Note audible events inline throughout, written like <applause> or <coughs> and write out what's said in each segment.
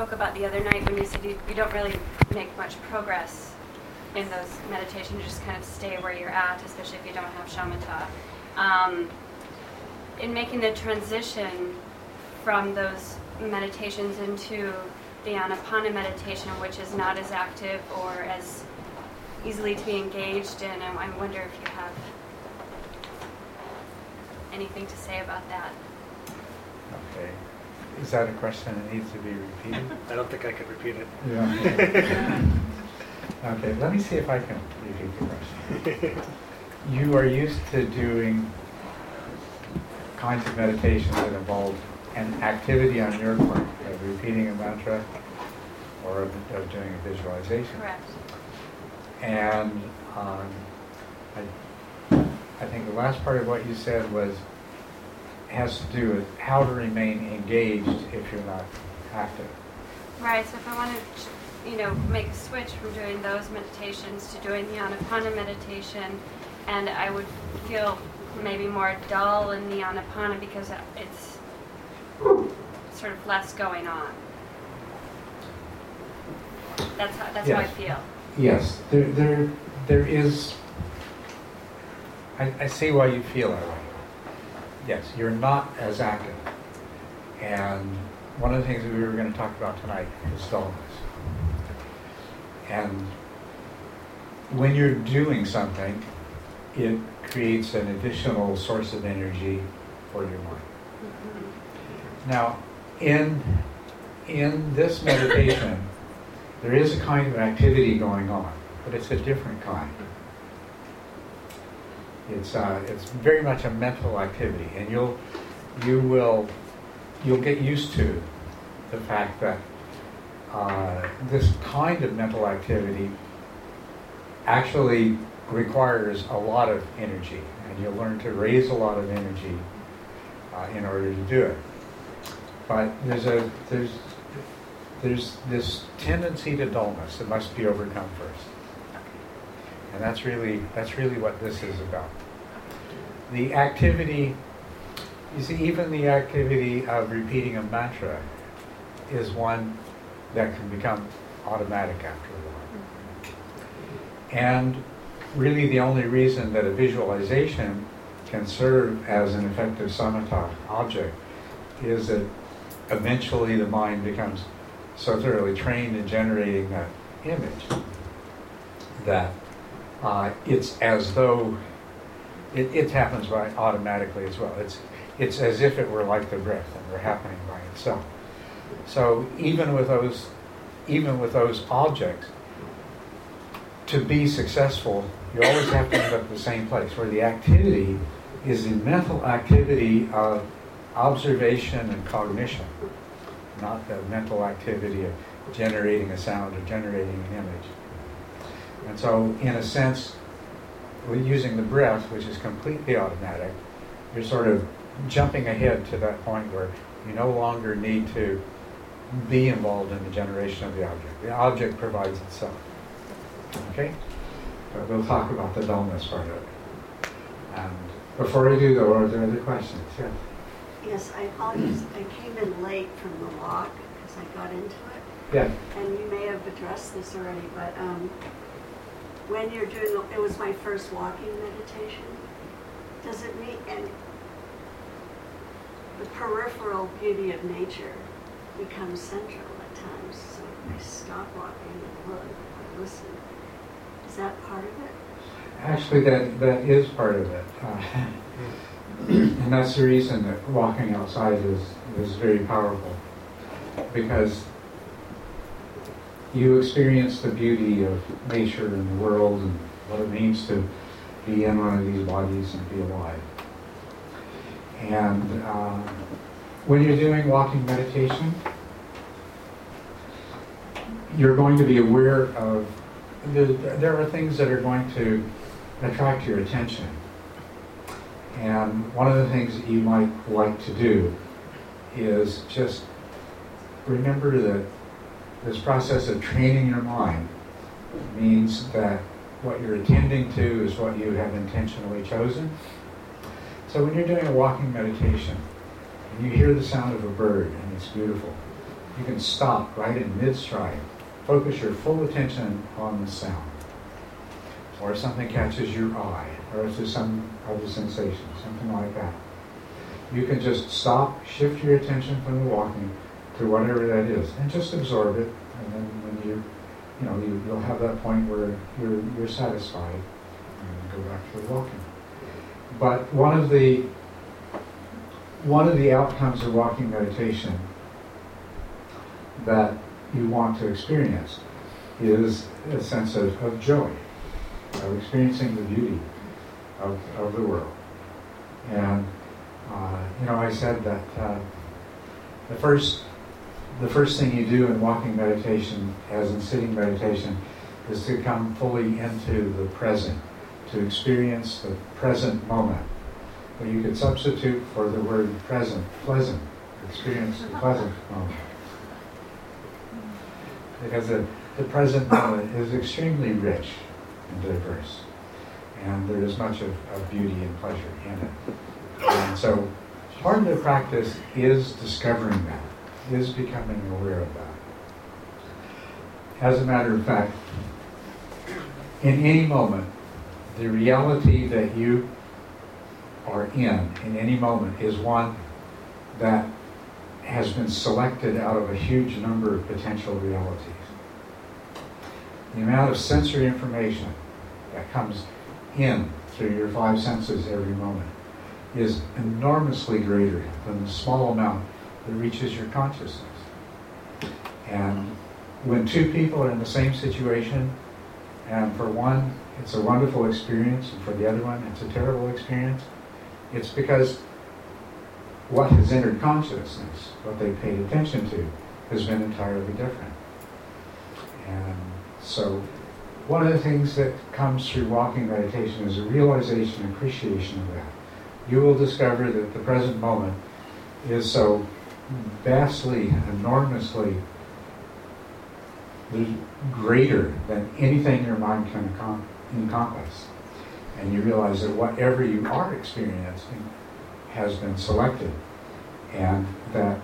spoke about the other night when you said you, you don't really make much progress in those meditations. You just kind of stay where you're at, especially if you don't have shamatha. Um, in making the transition from those meditations into the anapana meditation, which is not as active or as easily to be engaged in, and I wonder if you have anything to say about that. Okay. Is that a question that needs to be repeated? <laughs> I don't think I could repeat it. Yeah. <laughs> okay, let me see if I can repeat the question. <laughs> You are used to doing kinds of meditations that involve an activity on your part, of repeating a mantra or of, of doing a visualization. Correct. And um, I, I think the last part of what you said was has to do with how to remain engaged if you're not active. Right. So if I want to, you know, make a switch from doing those meditations to doing the anapana meditation, and I would feel maybe more dull in the anapana because it's sort of less going on. That's how, that's how I feel. Yes, there, there, there is. I, I see why you feel that way. Yes, you're not as active. And one of the things that we were going to talk about tonight is dullness. And when you're doing something, it creates an additional source of energy for your mind. Now, in in this meditation, there is a kind of activity going on, but it's a different kind. It's uh, it's very much a mental activity, and you'll you will you'll get used to the fact that uh, this kind of mental activity actually requires a lot of energy, and you'll learn to raise a lot of energy uh, in order to do it. But there's a there's there's this tendency to dullness that must be overcome first, and that's really that's really what this is about. The activity, you see, even the activity of repeating a mantra is one that can become automatic after a while. And really, the only reason that a visualization can serve as an effective samatha object is that eventually the mind becomes so thoroughly trained in generating that image that uh, it's as though it, it happens by automatically as well. It's it's as if it were like the breath and were happening by itself. So even with those even with those objects, to be successful, you always have to end up at the same place where the activity is the mental activity of observation and cognition, not the mental activity of generating a sound or generating an image. And so, in a sense, using the breath, which is completely automatic, you're sort of jumping ahead to that point where you no longer need to be involved in the generation of the object. The object provides itself. Okay? But we'll talk about the dullness part of it. And before we do, though, are there other questions? Yeah. Yes, I apologize. I came in late from the walk because I got into it. Yeah. And you may have addressed this already, but um, when you're doing, it was my first walking meditation. Does it mean, and the peripheral beauty of nature becomes central at times. So I stop walking and look, I listen. Is that part of it? Actually, that, that is part of it. Uh, <coughs> and that's the reason that walking outside is, is very powerful. Because you experience the beauty of nature and the world and what it means to be in one of these bodies and be alive. And uh, when you're doing walking meditation, you're going to be aware of the, there are things that are going to attract your attention. And one of the things that you might like to do is just remember that this process of training your mind means that what you're attending to is what you have intentionally chosen. So when you're doing a walking meditation and you hear the sound of a bird and it's beautiful, you can stop right in mid-stride. Focus your full attention on the sound. Or something catches your eye, or it's just some other sensation, something like that. You can just stop, shift your attention from the walking to whatever that is, and just absorb it. And then when you, you know, you, you'll have that point where you're, you're satisfied, and go back to the walking. But one of the one of the outcomes of walking meditation that you want to experience is a sense of, of joy, of experiencing the beauty of, of the world. And, uh, you know, I said that uh, the first the first thing you do in walking meditation, as in sitting meditation, is to come fully into the present, to experience the present moment. But you could substitute for the word present, pleasant, experience the pleasant moment because the, the present moment is extremely rich and diverse. And there is much of, of beauty and pleasure in it. And so part of the practice is discovering that, is becoming aware of that. As a matter of fact, in any moment, the reality that you are in, in any moment, is one that has been selected out of a huge number of potential realities. The amount of sensory information that comes in through your five senses every moment is enormously greater than the small amount that reaches your consciousness. And when two people are in the same situation, and for one, it's a wonderful experience, and for the other one, it's a terrible experience, it's because what has entered consciousness, what they paid attention to, has been entirely different. And so, one of the things that comes through walking meditation is a realization, appreciation of that. You will discover that the present moment is so vastly, enormously greater than anything your mind can encompass. And you realize that whatever you are experiencing has been selected. And that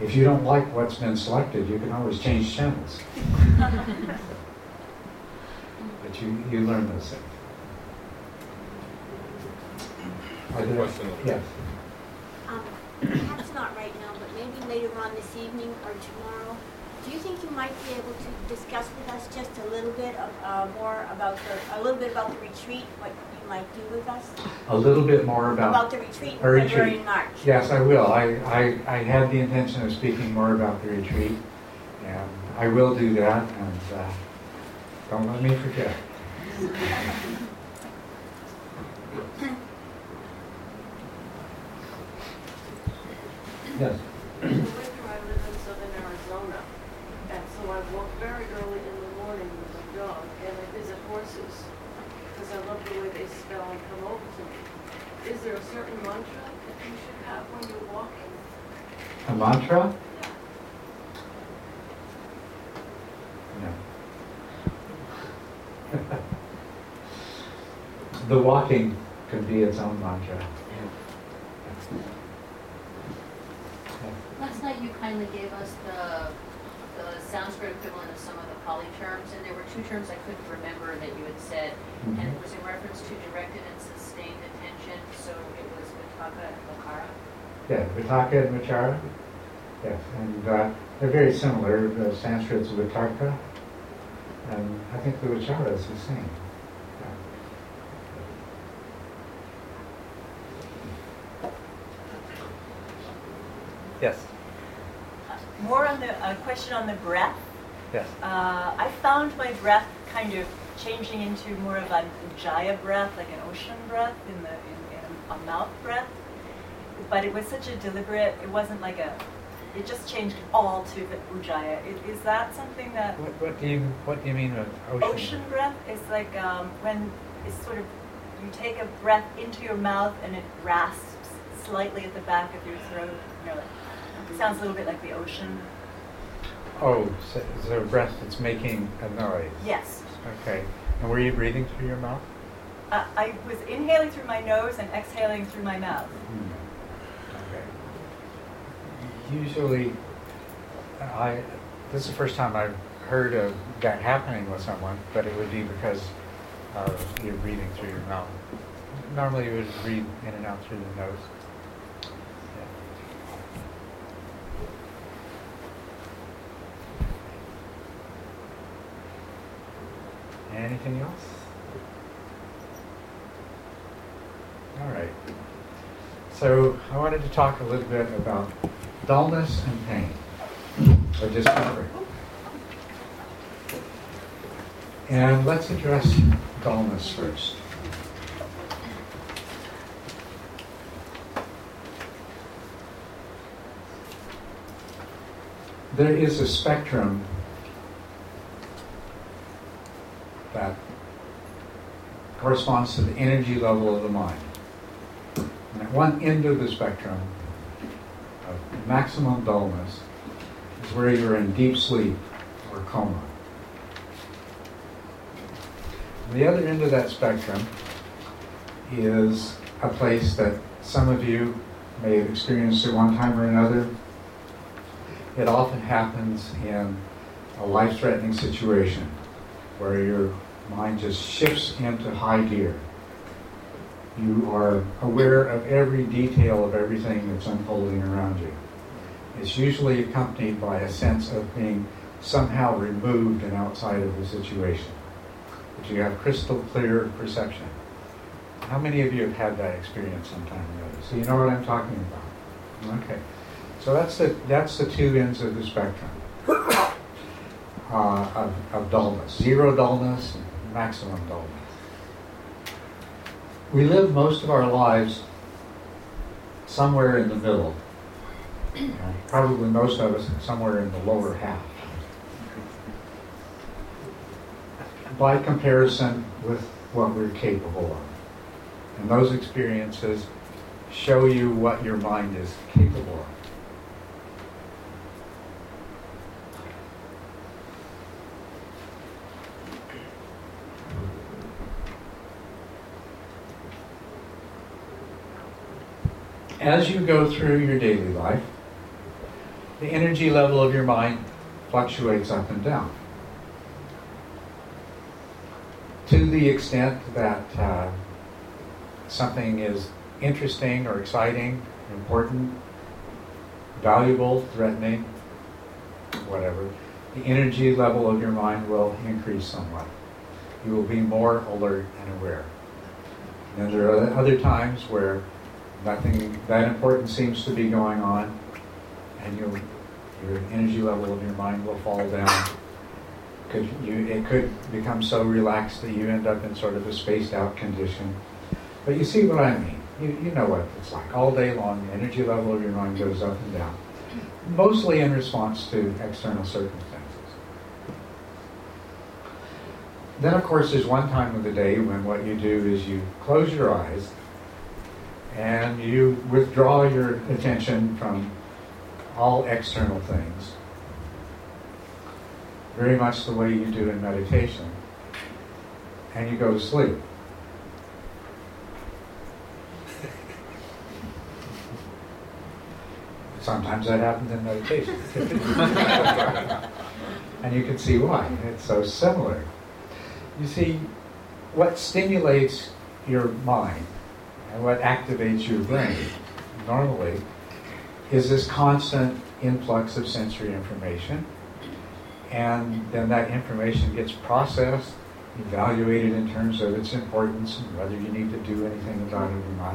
if you don't like what's been selected, you can always change channels. <laughs> but you, you learn those things. Are there, yes. Perhaps not right now, but maybe later on this evening or tomorrow. Do you think you might be able to discuss with us just a little bit of, uh, more about the, a little bit about the retreat, what you might do with us? A little bit more about, about the retreat a retreat. in March. Yes, I will. I, I, I had the intention of speaking more about the retreat, and I will do that, and uh, don't let me forget. <laughs> yes. The winter I live in southern Arizona, and so I walk very early in the morning with my dog, and I visit horses because I love the way they smell and come over to me. Is there a certain mantra that you should have when you're walking? A mantra? No. <laughs> the walking can be its own mantra. Last night you kindly gave us the, the Sanskrit equivalent of some of the Pali terms, and there were two terms I couldn't remember that you had said, mm-hmm. and it was in reference to directed and sustained attention, so it was Vitakka and Vichara? Yeah, Vitakka and Vichara. Yes, and uh, they're very similar. The Sanskrit's Vitarka, and I think the Vichara is the same. Yes. More on the uh, question on the breath. Yes. Uh, I found my breath kind of changing into more of a ujjayi breath, like an ocean breath in the in a mouth breath, but it was such a deliberate. It wasn't like a. It just changed all to the ujjayi. Is that something that? What, what, do you What do you mean with ocean? Breath? Ocean breath is like um, when it's sort of you take a breath into your mouth and it rasps slightly at the back of your throat. You're like, sounds a little bit like the ocean. Oh, so, so a breath that's making a noise. Yes. Okay. And were you breathing through your mouth? Uh, I was inhaling through my nose and exhaling through my mouth. Hmm. Okay. usually, I, this is the first time I've heard of that happening with someone, but it would be because of you breathing through your mouth. Normally, you would breathe in and out through the nose. Anything else? All right. So I wanted to talk a little bit about dullness and pain, or discomfort. And let's address dullness first. There is a spectrum that corresponds to the energy level of the mind. And at one end of the spectrum of maximum dullness is where you're in deep sleep or coma. The other end of that spectrum is a place that some of you may have experienced at one time or another. It often happens in a life threatening situation where your mind just shifts into high gear. You are aware of every detail of everything that's unfolding around you. It's usually accompanied by a sense of being somehow removed and outside of the situation. But you have crystal clear perception. How many of you have had that experience sometime or other? So you know what I'm talking about. Okay. So that's the that's the two ends of the spectrum <coughs> uh, of, of dullness. Zero dullness maximum dullness. We live most of our lives somewhere in the middle. Uh, probably most of us somewhere in the lower half. By comparison with what we're capable of. And those experiences show you what your mind is capable of. As you go through your daily life, the energy level of your mind fluctuates up and down. To the extent that uh, something is interesting or exciting, important, valuable, threatening, whatever, the energy level of your mind will increase somewhat. You will be more alert and aware. And there are other times where nothing that important seems to be going on, and your your energy level of your mind will fall down. Could you, it could become so relaxed that you end up in sort of a spaced out condition. But you see what I mean. You, you know what it's like. All day long, the energy level of your mind goes up and down, mostly in response to external circumstances. Then, of course, there's one time of the day when what you do is you close your eyes and you withdraw your attention from all external things, very much the way you do in meditation, and you go to sleep. Sometimes that happens in meditation. <laughs> and you can see why. It's so similar. You see, what stimulates your mind and what activates your brain normally is this constant influx of sensory information. And then that information gets processed, evaluated in terms of its importance and whether you need to do anything about it or not.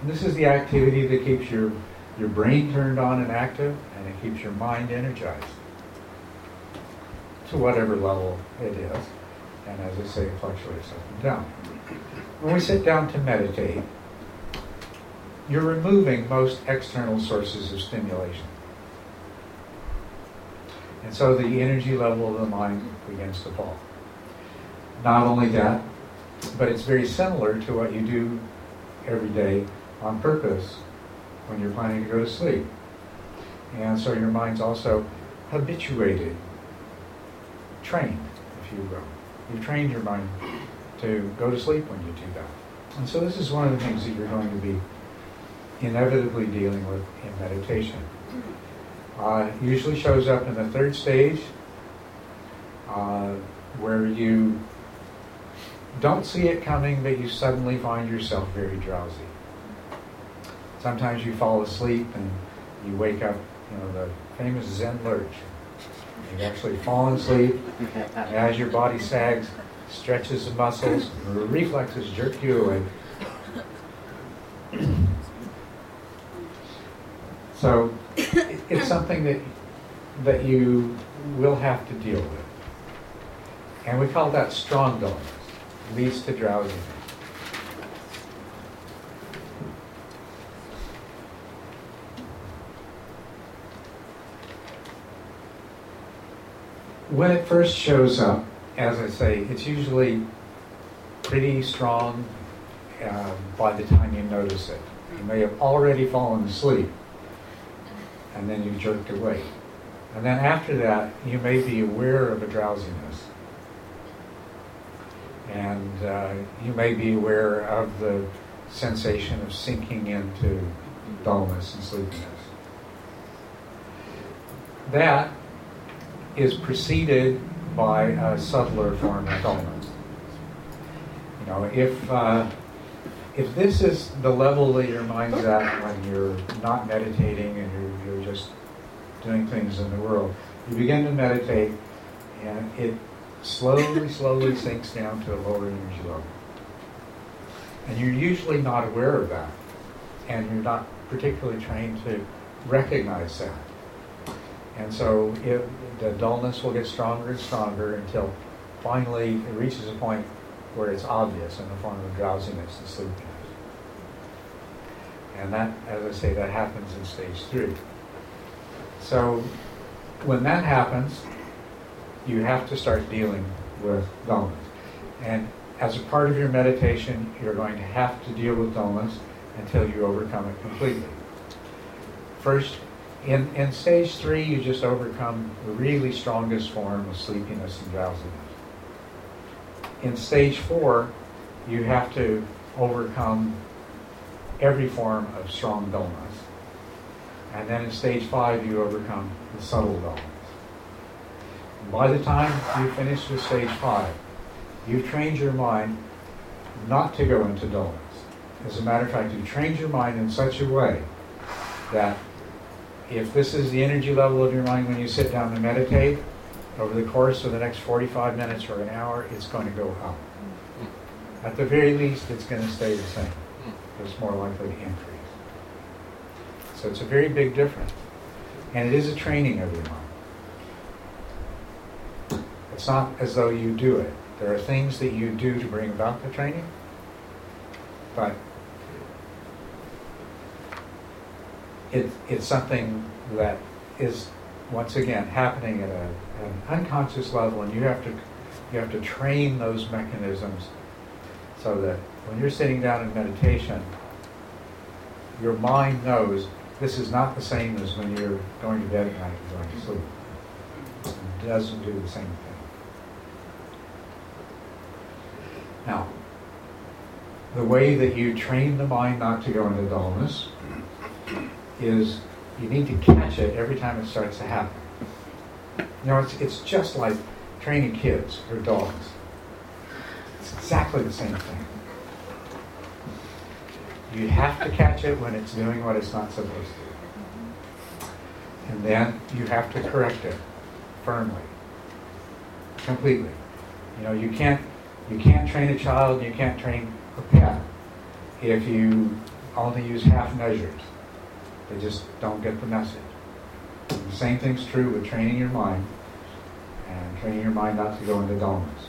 And this is the activity that keeps your, your brain turned on and active, and it keeps your mind energized to whatever level it is. And as I say, it fluctuates up and down. When we sit down to meditate, you're removing most external sources of stimulation. And so the energy level of the mind begins to fall. Not only that, but it's very similar to what you do every day on purpose when you're planning to go to sleep. And so your mind's also habituated, trained, if you will. You've trained your mind to go to sleep when you do that. And so this is one of the things that you're going to be inevitably dealing with in meditation. Uh, usually shows up in the third stage, uh, where you don't see it coming, but you suddenly find yourself very drowsy. Sometimes you fall asleep and you wake up, you know, the famous Zen lurch. You've actually fallen asleep, as your body sags, stretches the muscles, reflexes jerk you awake. So it's something that, that you will have to deal with. And we call that strong dullness, leads to drowsiness. When it first shows up, as I say, it's usually pretty strong uh, by the time you notice it. You may have already fallen asleep and then you jerked awake. And then after that, you may be aware of a drowsiness. And uh, you may be aware of the sensation of sinking into dullness and sleepiness. That is preceded by a subtler form of dullness. You know, if uh, if this is the level that your mind's at when you're not meditating and you're, you're just doing things in the world, you begin to meditate and it slowly, slowly sinks down to a lower energy level. And you're usually not aware of that. And you're not particularly trained to recognize that. And so it, the dullness will get stronger and stronger until finally it reaches a point where it's obvious in the form of drowsiness and sleepiness. And that, as I say, that happens in stage three. So when that happens, you have to start dealing with dullness. And as a part of your meditation, you're going to have to deal with dullness until you overcome it completely. First, in, in stage three, you just overcome the really strongest form of sleepiness and drowsiness. In stage four, you have to overcome every form of strong dullness. And then in stage five, you overcome the subtle dullness. And by the time you finish with stage five, you've trained your mind not to go into dullness. As a matter of fact, you've trained your mind in such a way that if this is the energy level of your mind when you sit down to meditate, over the course of the next 45 minutes or an hour, it's going to go up. At the very least, it's going to stay the same. Hmm. It's more likely to increase. So it's a very big difference. And it is a training of your mind. It's not as though you do it. There are things that you do to bring about the training, but it, it's something that is once again happening at a, an unconscious level, and you have to you have to train those mechanisms so that when you're sitting down in meditation, your mind knows this is not the same as when you're going to bed at night and going to sleep. It doesn't do the same thing. Now, the way that you train the mind not to go into dullness is you need to catch it every time it starts to happen. You know, it's, it's just like training kids or dogs. It's exactly the same thing. You have to catch it when it's doing what it's not supposed to. And then you have to correct it firmly, completely. You know, you can't you can't train a child, you can't train a pet if you only use half measures. They just don't get the message. The same thing's true with training your mind and training your mind not to go into dullness.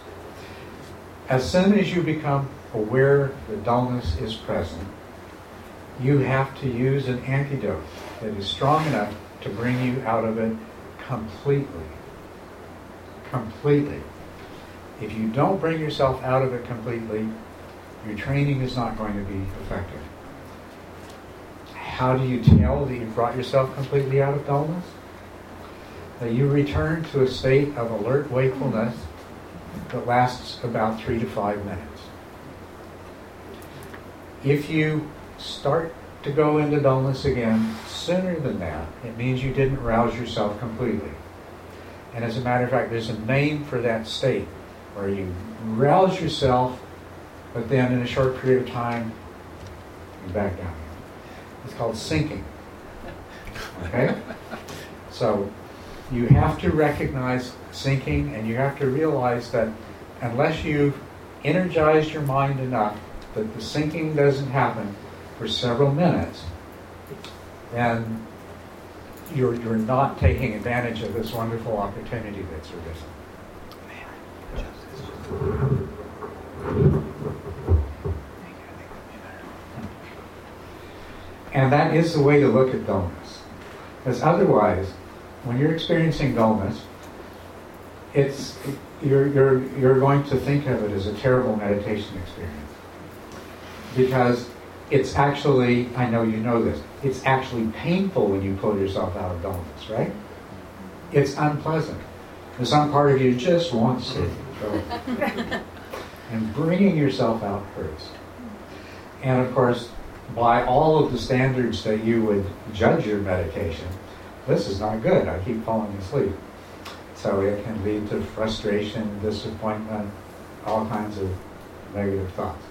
As soon as you become aware that dullness is present, you have to use an antidote that is strong enough to bring you out of it completely. Completely. If you don't bring yourself out of it completely, your training is not going to be effective. How do you tell that you've brought yourself completely out of dullness? That you return to a state of alert wakefulness that lasts about three to five minutes. If you start to go into dullness again sooner than that, it means you didn't rouse yourself completely. And as a matter of fact, there's a name for that state where you rouse yourself, but then in a short period of time, you back down. It's called sinking. Okay? So you have to recognize sinking and you have to realize that unless you've energized your mind enough that the sinking doesn't happen for several minutes, then you're, you're not taking advantage of this wonderful opportunity that's arisen. And that is the way to look at dullness. Because otherwise, when you're experiencing dullness, it's you're, you're, you're going to think of it as a terrible meditation experience. Because it's actually, I know you know this, it's actually painful when you pull yourself out of dullness, right? It's unpleasant. And some part of you just wants to <laughs> and bringing yourself out hurts. And of course, by all of the standards that you would judge your medication, this is not good. I keep falling asleep. So it can lead to frustration, disappointment, all kinds of negative thoughts.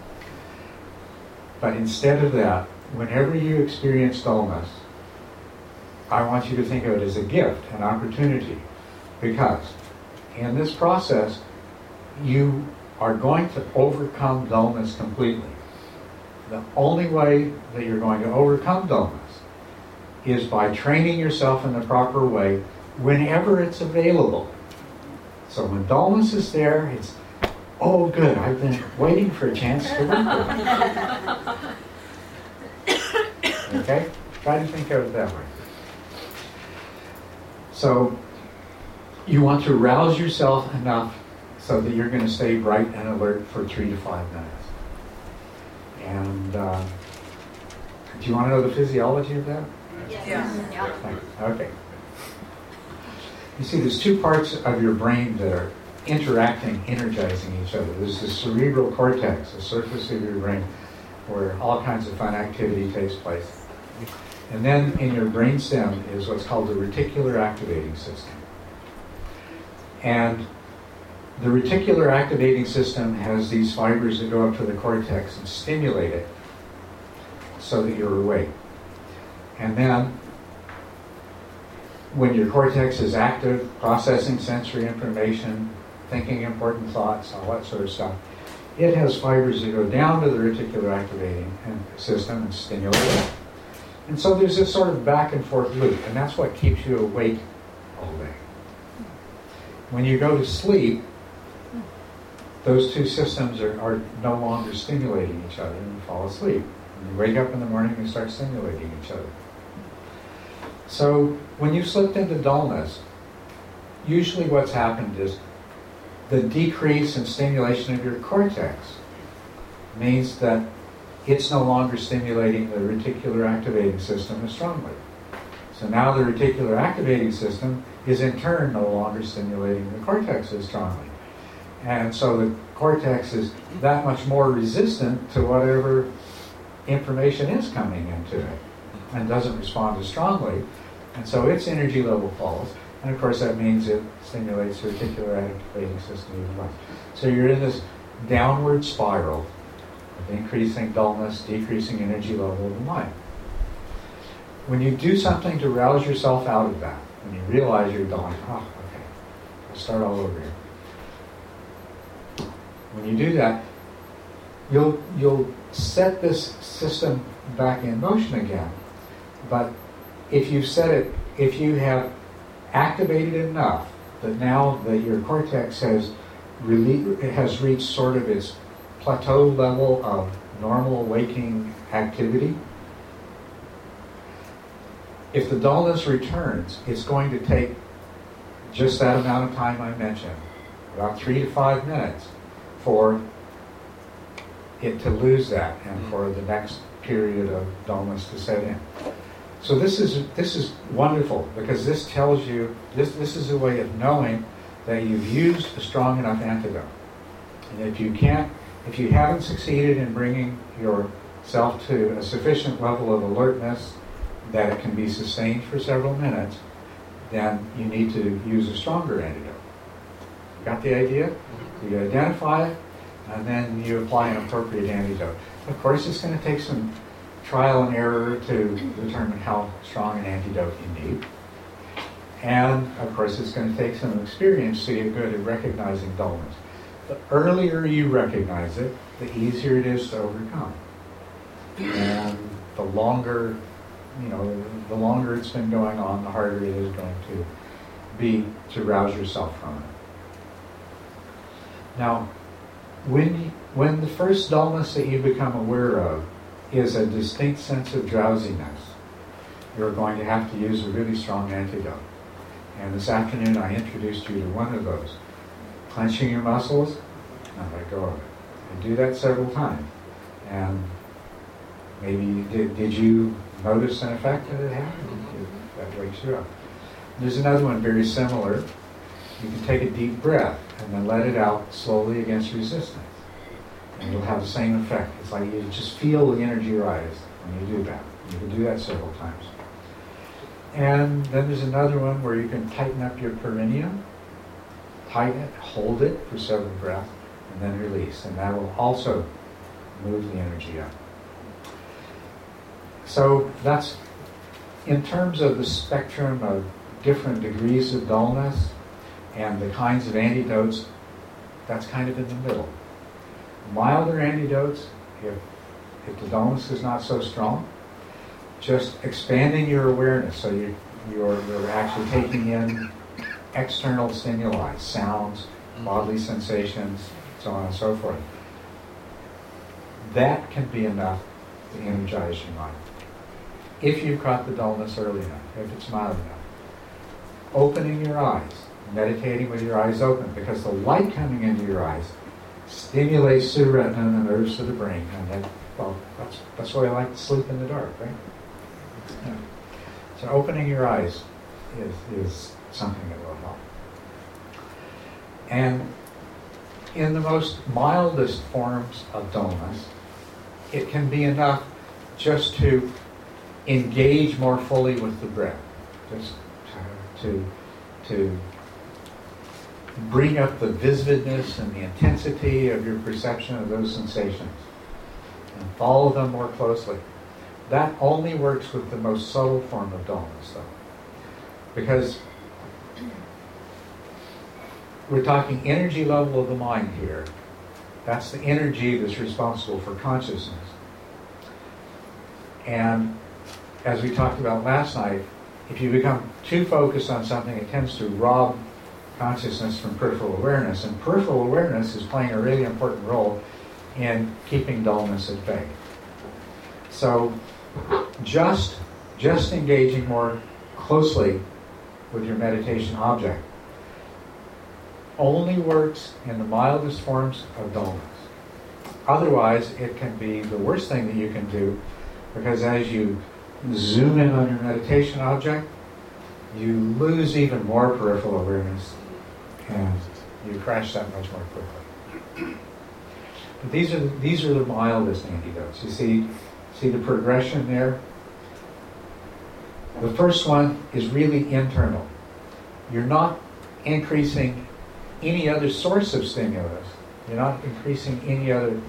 But instead of that, whenever you experience dullness, I want you to think of it as a gift, an opportunity. Because in this process, you are going to overcome dullness completely. The only way that you're going to overcome dullness is by training yourself in the proper way whenever it's available. So when dullness is there, it's, oh, good, I've been waiting for a chance to work. <coughs> Okay? Try to think of it that way. So you want to rouse yourself enough so that you're going to stay bright and alert for three to five minutes. And uh, do you want to know the physiology of that? Yeah. Okay. You see, there's two parts of your brain that are interacting, energizing each other. There's the cerebral cortex, the surface of your brain, where all kinds of fun activity takes place. And then in your brain stem is what's called the reticular activating system. And the reticular activating system has these fibers that go up to the cortex and stimulate it so that you're awake. And then when your cortex is active, processing sensory information, thinking important thoughts, all that sort of stuff, it has fibers that go down to the reticular activating system and stimulate it. And so there's this sort of back and forth loop, and that's what keeps you awake all day. When you go to sleep, those two systems are, are no longer stimulating each other and you fall asleep. You wake up in the morning, and you start stimulating each other. So when you slipped into dullness, usually what's happened is the decrease in stimulation of your cortex means that it's no longer stimulating the reticular activating system as strongly. So now the reticular activating system is in turn no longer stimulating the cortex as strongly. And so the cortex is that much more resistant to whatever information is coming into it and doesn't respond as strongly. And so its energy level falls. And of course, that means it stimulates the reticular activating system even less. So you're in this downward spiral of increasing dullness, decreasing energy level of the mind. When you do something to rouse yourself out of that, when you realize you're dulling, oh, ah, okay, I'll start all over here. When you do that, you'll you'll set this system back in motion again. But if you set it, if you have activated enough that now that your cortex has really has reached sort of its plateau level of normal waking activity, if the dullness returns, it's going to take just that amount of time I mentioned, about three to five minutes, for it to lose that and mm. for the next period of dullness to set in. So this is this is wonderful because this tells you this this is a way of knowing that you've used a strong enough antidote. And if you can't, if you haven't succeeded in bringing yourself to a sufficient level of alertness that it can be sustained for several minutes, then you need to use a stronger antidote. Got the idea? Mm-hmm. You identify it, and then you apply an appropriate antidote. Of course, it's going to take some trial and error to determine how strong an antidote you need. And of course, it's going to take some experience to get good at recognizing dullness. The earlier you recognize it, the easier it is to overcome. And the longer, you know, the longer it's been going on, the harder it is going to be to rouse yourself from it. Now, when, when the first dullness that you become aware of is a distinct sense of drowsiness, you're going to have to use a really strong antidote. And this afternoon I introduced you to one of those. Clenching your muscles and let go of it. And do that several times. And maybe did, did you notice an effect that it had? Mm-hmm. That wakes you up. There's another one very similar. You can take a deep breath and then let it out slowly against resistance. And you'll have the same effect. It's like you just feel the energy rise when you do that. You can do that several times. And then there's another one where you can tighten up your perineum, tighten it, hold it for several breaths, and then release. And that will also move the energy up. So that's in terms of the spectrum of different degrees of dullness and the kinds of antidotes, that's kind of in the middle. Milder antidotes, if, if the dullness is not so strong, just expanding your awareness so you, you're, you're actually taking in external stimuli, sounds, mm-hmm. bodily sensations, so on and so forth. That can be enough to energize your mind. If you've caught the dullness early enough, if it's mild enough. Opening your eyes, meditating with your eyes open, because the light coming into your eyes stimulates the retina and the nerves of the brain, and that, well, that's, that's why I like to sleep in the dark, right? So opening your eyes is, is something that will help. And in the most mildest forms of dullness, it can be enough just to engage more fully with the breath, just to, to bring up the vividness and the intensity of your perception of those sensations and follow them more closely. That only works with the most subtle form of dullness, though. Because we're talking energy level of the mind here. That's the energy that's responsible for consciousness. And as we talked about last night, if you become too focused on something, it tends to rob consciousness from peripheral awareness. And peripheral awareness is playing a really important role in keeping dullness at bay. So just just engaging more closely with your meditation object only works in the mildest forms of dullness. Otherwise, it can be the worst thing that you can do because as you zoom in on your meditation object, you lose even more peripheral awareness and you crash that much more quickly. But these are the, these are the mildest antidotes. You see, see the progression there. The first one is really internal. You're not increasing any other source of stimulus. You're not increasing any other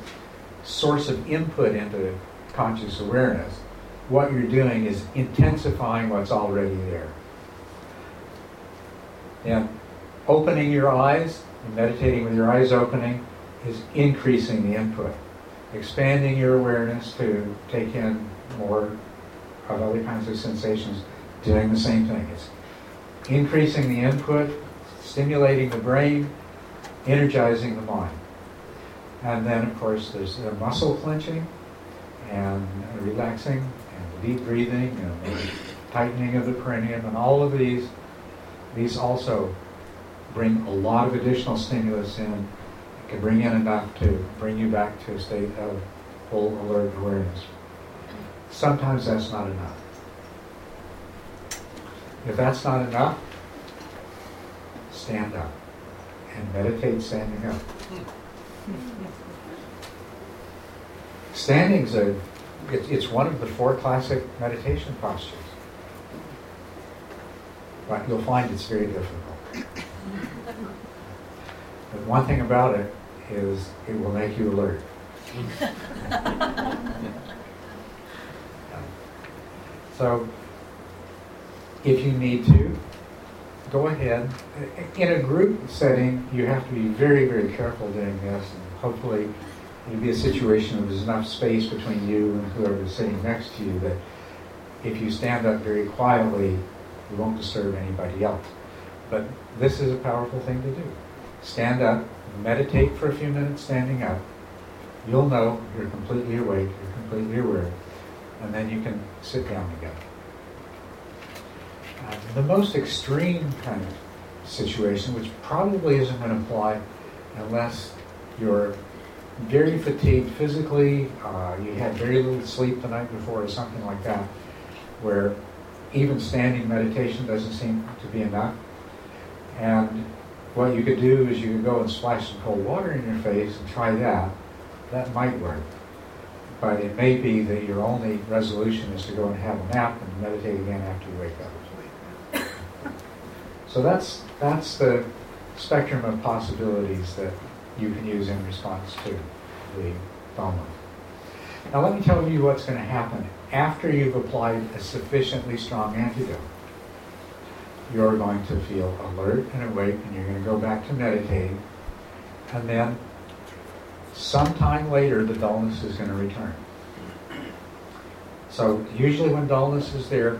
source of input into conscious awareness. What you're doing is intensifying what's already there. And opening your eyes, and meditating with your eyes opening, is increasing the input. Expanding your awareness to take in more of other kinds of sensations, doing the same thing. It's increasing the input, stimulating the brain, energizing the mind. And then, of course, there's the muscle clenching and relaxing and deep breathing and tightening of the perineum and all of these. These also bring a lot of additional stimulus in. It can bring in enough to bring you back to a state of full alert awareness. Sometimes that's not enough. If that's not enough, stand up and meditate standing up. Standing's a It's, one of the four classic meditation postures. But you'll find it's very difficult. But one thing about it is it will make you alert. So, if you need to, go ahead. In a group setting, you have to be very, very careful doing this, and hopefully it'll be a situation where there's enough space between you and whoever is sitting next to you that if you stand up very quietly, you won't disturb anybody else. But this is a powerful thing to do. Stand up, meditate for a few minutes standing up. You'll know you're completely awake, you're completely aware, and then you can sit down again. Uh, the most extreme kind of situation, which probably isn't going to apply unless you're very fatigued physically, uh, you had very little sleep the night before, or something like that, where even standing meditation doesn't seem to be enough. And what you could do is you could go and splash some cold water in your face and try that. That might work. But it may be that your only resolution is to go and have a nap and meditate again after you wake up. <laughs> So that's that's the spectrum of possibilities that you can use in response to the dharma. Now let me tell you what's going to happen after you've applied a sufficiently strong antidote. You're going to feel alert and awake and you're going to go back to meditating. And then sometime later the dullness is going to return. So usually when dullness is there,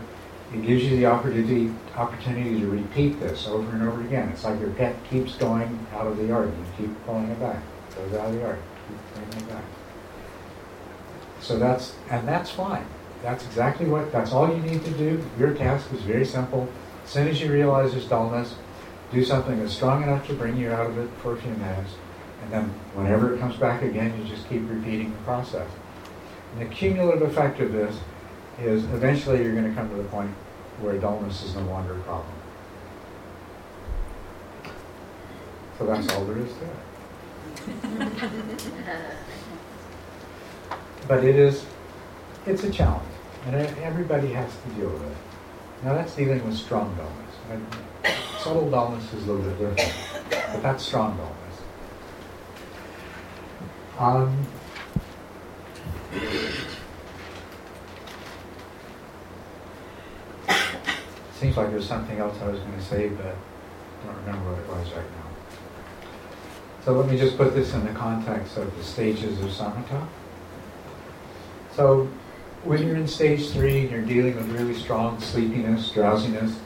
it gives you the opportunity opportunity to repeat this over and over again. It's like your pet keeps going out of the yard. You keep pulling it back. It goes out of the yard. Keep bringing it back. So that's and that's fine. That's exactly what that's all you need to do. Your task is very simple. As soon as you realize there's dullness, do something that's strong enough to bring you out of it for a few minutes. And then whenever it comes back again, you just keep repeating the process. And the cumulative effect of this is eventually you're going to come to the point where dullness is no longer a problem. So that's all there is to it. <laughs> But it is, it's a challenge, and everybody has to deal with it. Now that's dealing with strong dullness. And subtle dullness is a little bit different, but that's strong dullness. Um, Seems like there's something else I was going to say, but I don't remember what it was right now. So let me just put this in the context of the stages of samatha. So when you're in stage three and you're dealing with really strong sleepiness, drowsiness,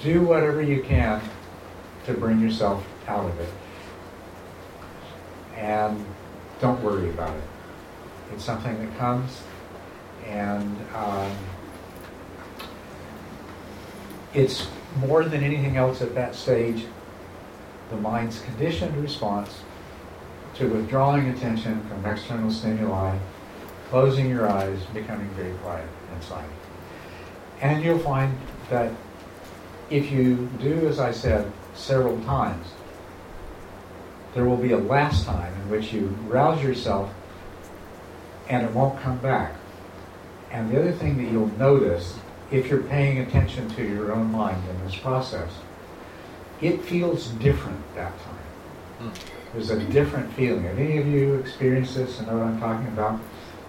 do whatever you can to bring yourself out of it. And don't worry about it. It's something that comes, and um, it's more than anything else at that stage the mind's conditioned response to withdrawing attention from external stimuli, closing your eyes, becoming very quiet and silent. And you'll find that if you do as I said several times, there will be a last time in which you rouse yourself and it won't come back. And the other thing that you'll notice if you're paying attention to your own mind in this process, it feels different that time. Hmm. There's a different feeling. Have any of you experienced this and know what I'm talking about?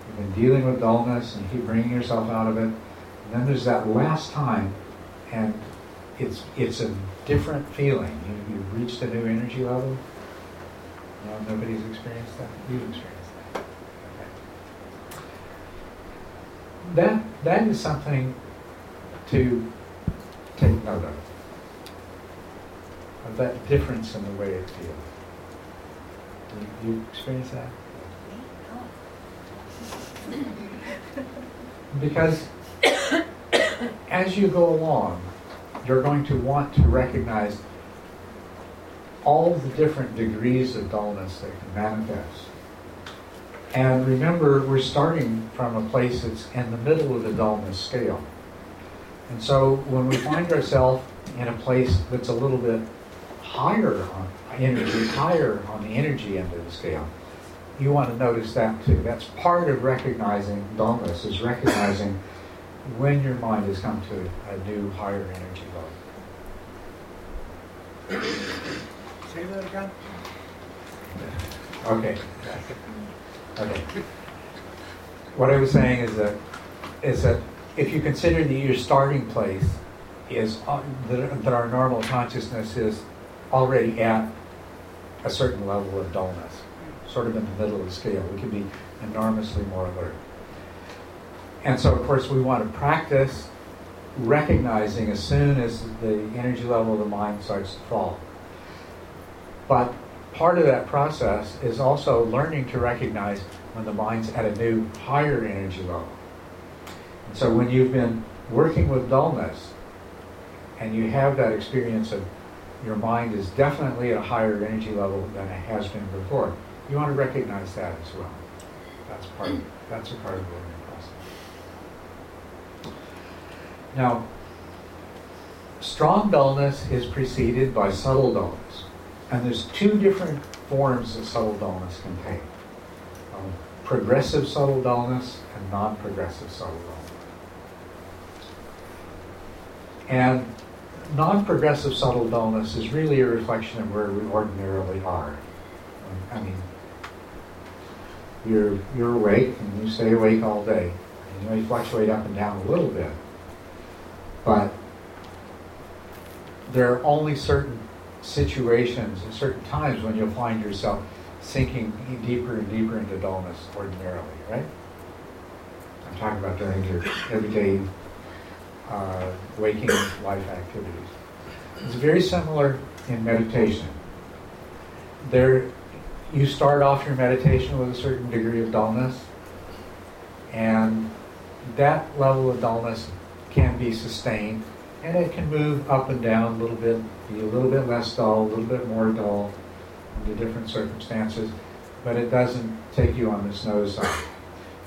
You've been dealing with dullness and you keep bringing yourself out of it. And then there's that last time, and it's it's a different feeling. You, you've reached a new energy level. No, nobody's experienced that. You've experienced that. Okay. That that is something to take note of. Of that difference in the way it feels. You, you experience that? Because as you go along, you're going to want to recognize all the different degrees of dullness that can manifest. And remember, we're starting from a place that's in the middle of the dullness scale. And so when we find ourselves in a place that's a little bit higher on energy, higher on the energy end of the scale, you want to notice that too. That's part of recognizing dullness, is recognizing when your mind has come to a new higher energy level. Say that again? Okay. Okay. What I was saying is that is that if you consider that your starting place is uh, that, that our normal consciousness is already at a certain level of dullness, sort of in the middle of the scale, we can be enormously more alert. And so, of course, we want to practice recognizing as soon as the energy level of the mind starts to fall. But part of that process is also learning to recognize when the mind's at a new higher energy level. And so when you've been working with dullness and you have that experience of your mind is definitely at a higher energy level than it has been before, you want to recognize that as well. That's part of, that's a part of the learning process. Now, strong dullness is preceded by subtle dullness. And there's two different forms that subtle dullness can take. Um, progressive subtle dullness and non-progressive subtle dullness. And non-progressive subtle dullness is really a reflection of where we ordinarily are. I mean, you're, you're awake and you stay awake all day. And you may fluctuate up and down a little bit. But there are only certain situations and certain times when you'll find yourself sinking deeper and deeper into dullness ordinarily, right? I'm talking about during your everyday uh, waking life activities. It's very similar in meditation. There, you start off your meditation with a certain degree of dullness, and that level of dullness can be sustained and it can move up and down a little bit, be a little bit less dull, a little bit more dull under different circumstances, but it doesn't take you on this nose side.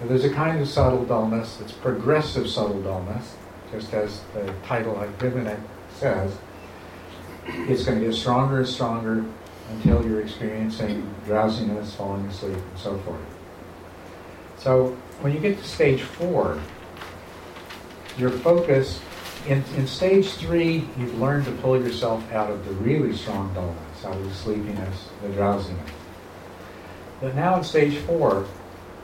there's a kind of subtle dullness that's progressive subtle dullness, just as the title I've given it says. It's going to get stronger and stronger until you're experiencing drowsiness, falling asleep, and so forth. So when you get to stage four, your focus in, in stage three, you've learned to pull yourself out of the really strong dullness, out of the sleepiness, the drowsiness. But now in stage four,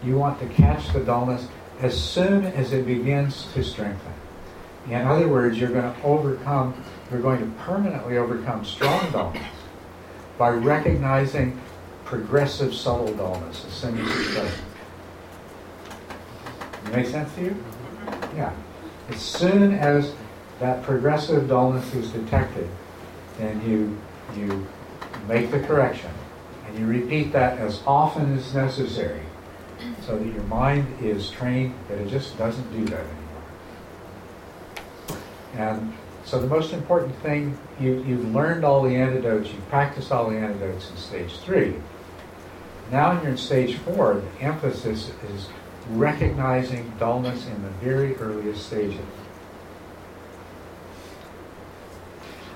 you want to catch the dullness as soon as it begins to strengthen. In other words, you're going to overcome, you're going to permanently overcome strong dullness by recognizing progressive subtle dullness as soon as it's present. Make sense to you? Mm-hmm. Yeah. As soon as that progressive dullness is detected, then you, you make the correction. And you repeat that as often as necessary so that your mind is trained that it just doesn't do that anymore. And so the most important thing, you, you've learned all the antidotes, you've practiced all the antidotes in stage three. Now you're in stage four, the emphasis is recognizing dullness in the very earliest stages.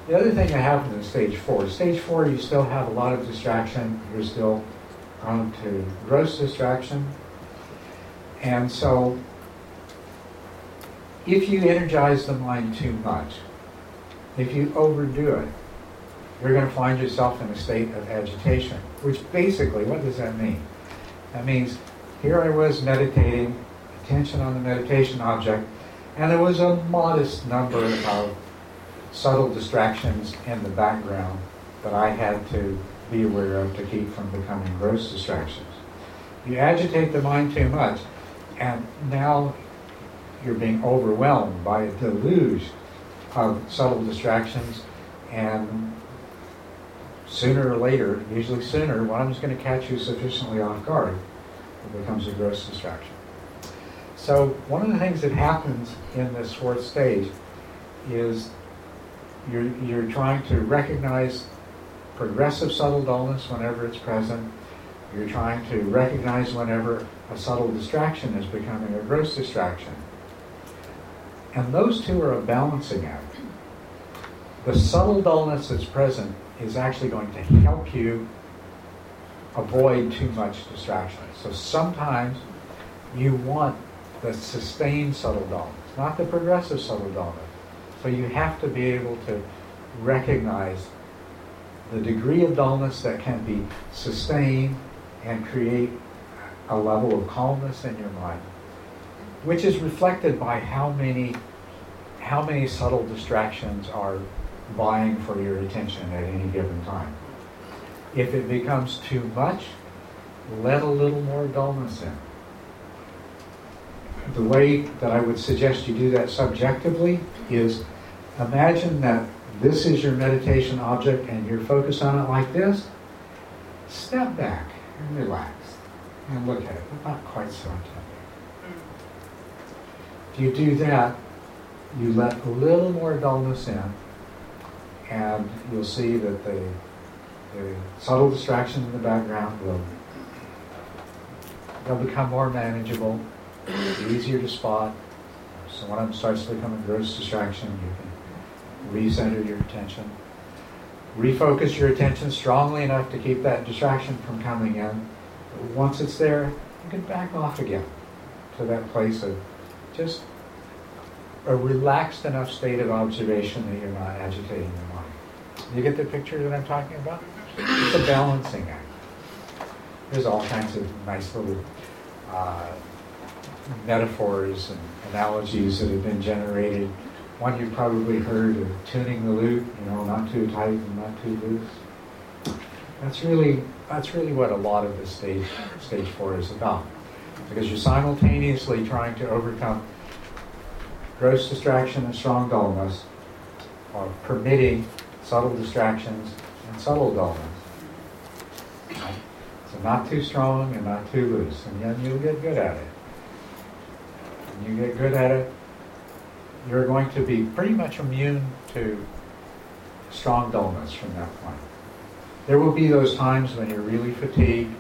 The other thing that happens in stage four, stage four, you still have a lot of distraction. You're still prone to gross distraction. And so, if you energize the mind too much, if you overdo it, you're going to find yourself in a state of agitation. Which basically, what does that mean? That means here I was meditating, attention on the meditation object, and there was a modest number of subtle distractions in the background that I had to be aware of to keep from becoming gross distractions. You agitate the mind too much, and now you're being overwhelmed by a deluge of subtle distractions, and sooner or later, usually sooner, one of them's going to catch you sufficiently off guard. It becomes a gross distraction. So, one of the things that happens in this fourth stage is you're, you're trying to recognize progressive subtle dullness whenever it's present. You're trying to recognize whenever a subtle distraction is becoming a gross distraction. And those two are a balancing act. The subtle dullness that's present is actually going to help you avoid too much distraction. So sometimes you want the sustained subtle dullness, not the progressive subtle dullness. So you have to be able to recognize the degree of dullness that can be sustained and create a level of calmness in your mind, which is reflected by how many how many subtle distractions are vying for your attention at any given time. If it becomes too much, let a little more dullness in. The way that I would suggest you do that subjectively is imagine that this is your meditation object and you're focused on it like this. Step back and relax and look at it, but not quite so intently. If you do that, you let a little more dullness in, and you'll see that the, the subtle distractions in the background will they'll become more manageable, easier to spot. So when it starts to become a gross distraction, you can recenter your attention. Refocus your attention strongly enough to keep that distraction from coming in. But once it's there, you can back off again to that place of just a relaxed enough state of observation that you're not agitating your mind. You get the picture that I'm talking about? It's a balancing act. There's all kinds of nice little uh, metaphors and analogies that have been generated. One you've probably heard of tuning the lute, you know, not too tight and not too loose. That's really that's really what a lot of the stage stage four is about. Because you're simultaneously trying to overcome gross distraction and strong dullness, or permitting subtle distractions and subtle dullness. So not too strong and not too loose, and then you'll get good at it. When you get good at it, you're going to be pretty much immune to strong dullness from that point. There will be those times when you're really fatigued,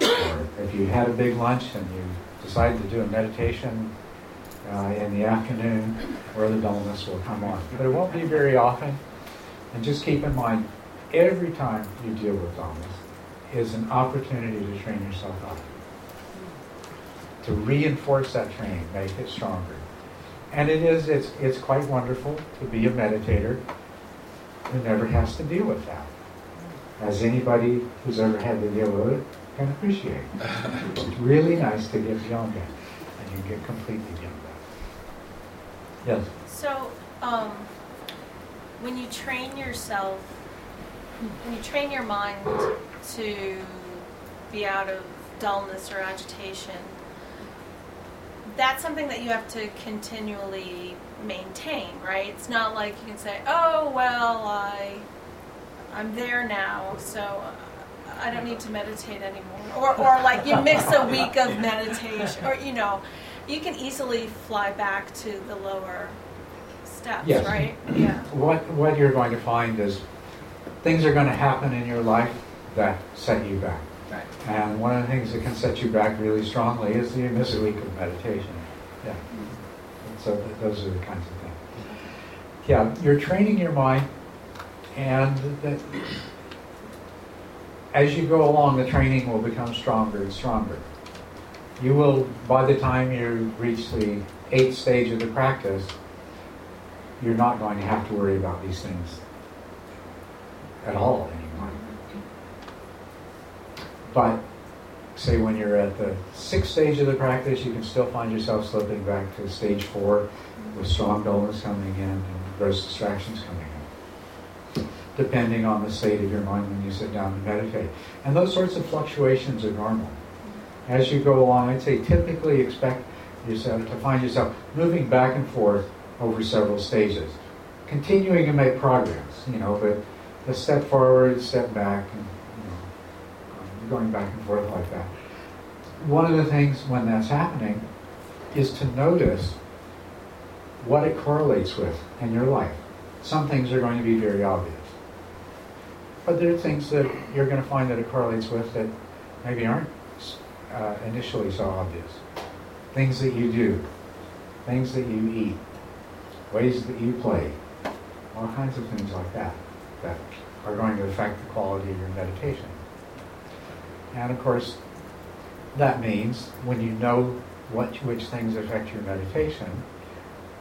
or if you had a big lunch and you decided to do a meditation uh, in the afternoon, where the dullness will come on. But it won't be very often. And just keep in mind, every time you deal with dullness is an opportunity to train yourself up. To reinforce that training, make it stronger. And it is, it's, it's quite wonderful to be a meditator who never has to deal with that. As anybody who's ever had to deal with it can appreciate. It's really nice to get beyond that. And you get completely beyond that. Yes? So, um, when you train yourself, when you train your mind to be out of dullness or agitation, that's something that you have to continually maintain, right? It's not like you can say, "Oh, well, I I'm there now, so I don't need to meditate anymore." Or or like you miss a week of meditation or you know, you can easily fly back to the lower steps, Yes. right? Yeah. What, what you're going to find is things are going to happen in your life that set you back. Right. And one of the things that can set you back really strongly is you miss a week of meditation. Yeah. Mm-hmm. So th- those are the kinds of things. Yeah, you're training your mind, and that as you go along, the training will become stronger and stronger. You will, by the time you reach the eighth stage of the practice, you're not going to have to worry about these things at all anymore. But say when you're at the sixth stage of the practice, you can still find yourself slipping back to stage four with strong dullness coming in and gross distractions coming in, depending on the state of your mind when you sit down to meditate. And those sorts of fluctuations are normal. As you go along, I'd say typically expect yourself to find yourself moving back and forth over several stages, continuing to make progress, you know, but a step forward, step back, and you know, um, going back and forth like that. One of the things when that's happening is to notice what it correlates with in your life. Some things are going to be very obvious. But there are things that you're going to find that it correlates with that maybe aren't uh, initially so obvious. Things that you do, things that you eat, ways that you play, all kinds of things like that that are going to affect the quality of your meditation. And of course, that means when you know what, which things affect your meditation,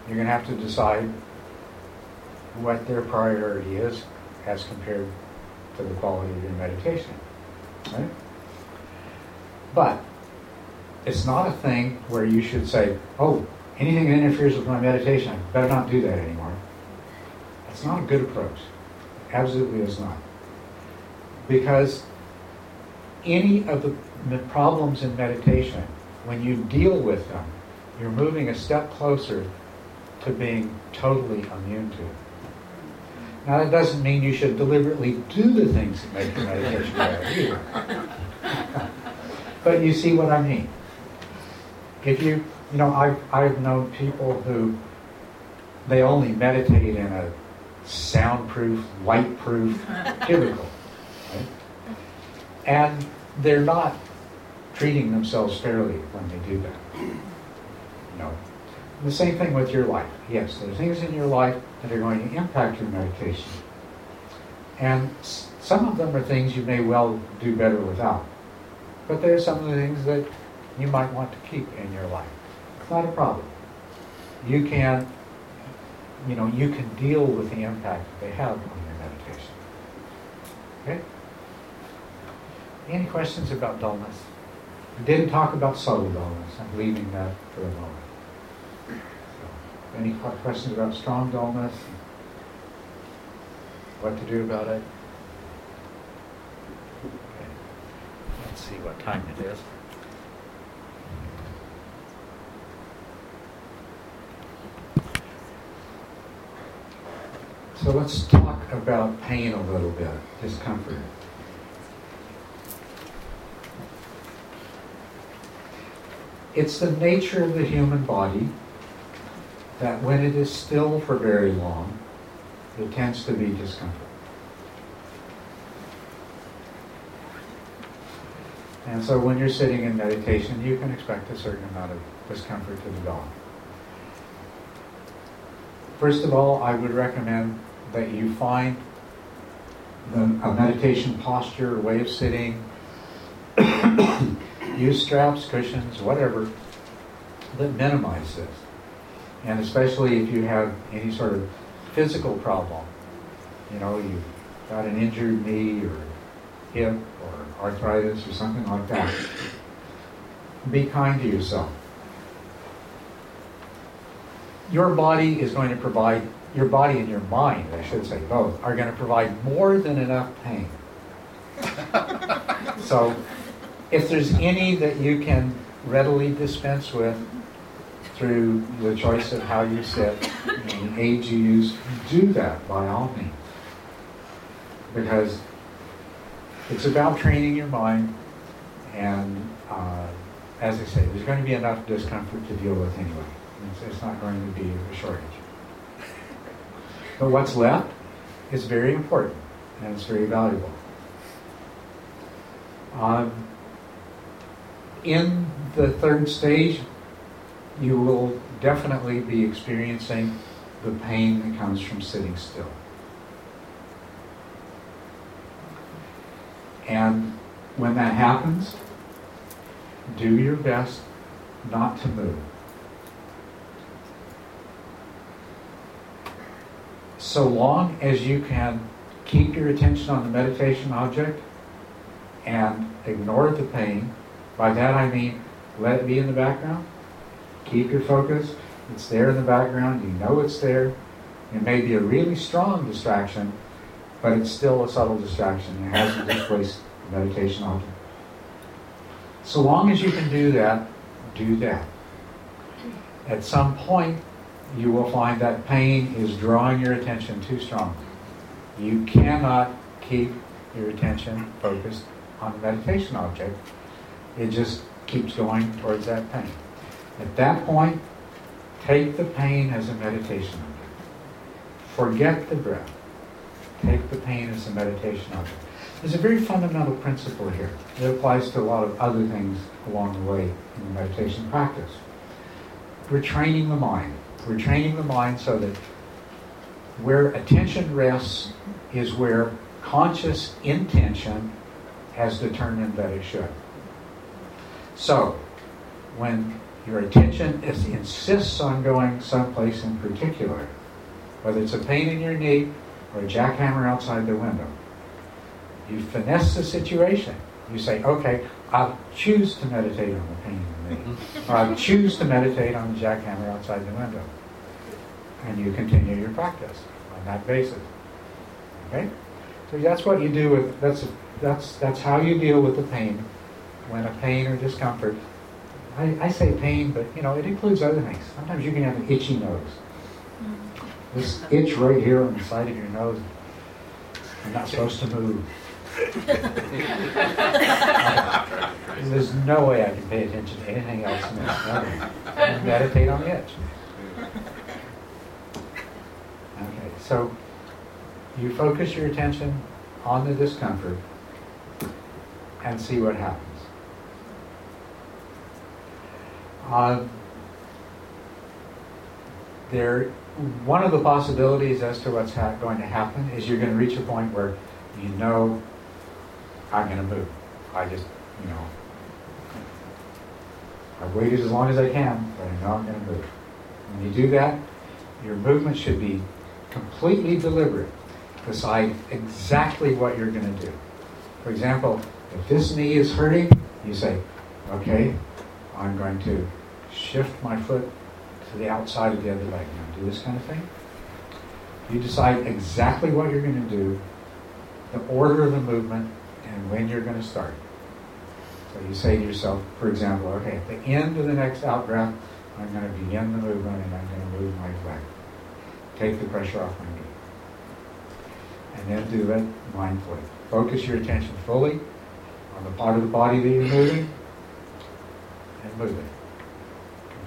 you're going to have to decide what their priority is as compared to the quality of your meditation. Right? But it's not a thing where you should say, oh, anything that interferes with my meditation, I better not do that anymore. That's not a good approach. Absolutely is not. Because any of the problems in meditation, when you deal with them, you're moving a step closer to being totally immune to. Now, that doesn't mean you should deliberately do the things that make your meditation better either. <laughs> but you see what I mean. If you, you know, I've, I've known people who they only meditate in a soundproof, light-proof cubicle. Right? And they're not treating themselves fairly when they do that. You know, the same thing with your life. Yes, there are things in your life that are going to impact your meditation. And some of them are things you may well do better without. But there are some of the things that you might want to keep in your life. It's not a problem. You can, you know, you can deal with the impact that they have on your meditation. Okay? Any questions about dullness? We didn't talk about subtle dullness. I'm leaving that for a moment. Any questions about strong dullness? What to do about it? Okay. Let's see what time it is. So let's talk about pain a little bit, discomfort. It's the nature of the human body that when it is still for very long, it tends to be discomfort. And so when you're sitting in meditation, you can expect a certain amount of discomfort to develop. First of all, I would recommend that you find the, a meditation posture, way of sitting, <coughs> use straps, cushions, whatever, that minimize this. And especially if you have any sort of physical problem, you know, you've got an injured knee or hip or arthritis or something like that, be kind to yourself. Your body is going to provide, your body and your mind, I should say both, are going to provide more than enough pain. so if there's any that you can readily dispense with through the choice of how you sit and aids you use, do that by all means. Because it's about training your mind, and uh, as I say, there's going to be enough discomfort to deal with anyway. It's, it's not going to be a shortage. But what's left is very important, and it's very valuable. Um, in the third stage, you will definitely be experiencing the pain that comes from sitting still. And when that happens, do your best not to move. So long as you can keep your attention on the meditation object and ignore the pain by that I mean let it be in the background. Keep your focus. It's there in the background. You know it's there. It may be a really strong distraction, but it's still a subtle distraction. It hasn't displaced the meditation object. So long as you can do that, do that. At some point, you will find that pain is drawing your attention too strongly. You cannot keep your attention focused on the meditation object it just keeps going towards that pain. At that point, take the pain as a meditation object. Forget the breath. Take the pain as a meditation object. There's a very fundamental principle here. It applies to a lot of other things along the way in the meditation practice. We're training the mind. We're training the mind so that where attention rests is where conscious intention has determined that it should. So, when your attention is, insists on going someplace in particular, whether it's a pain in your knee or a jackhammer outside the window, you finesse the situation. You say, okay, I'll choose to meditate on the pain in the knee, or I'll choose to meditate on the jackhammer outside the window. And you continue your practice on that basis. Okay? So that's what you do with, that's, that's, that's how you deal with the pain when a pain or discomfort I, I say pain, but you know, it includes other things. Sometimes you can have an itchy nose. Mm. This itch right here on the side of your nose, you're not supposed to move. <laughs> There's no way I can pay attention to anything else in this. Meditate on the itch. Okay, so you focus your attention on the discomfort and see what happens. Uh, there, one of the possibilities as to what's ha- going to happen is you're going to reach a point where you know I'm going to move. I just, you know, I've waited as long as I can, but I know I'm going to move. When you do that, your movement should be completely deliberate. Decide exactly what you're going to do. For example, if this knee is hurting, you say, okay, I'm going to shift my foot to the outside of the other leg. Now, do this kind of thing. You decide exactly what you're going to do, the order of the movement, and when you're going to start. So you say to yourself, for example, okay, at the end of the next out breath, I'm going to begin the movement and I'm going to move my leg. Take the pressure off my knee. And then do it mindfully. Focus your attention fully on the part of the body that you're moving and move it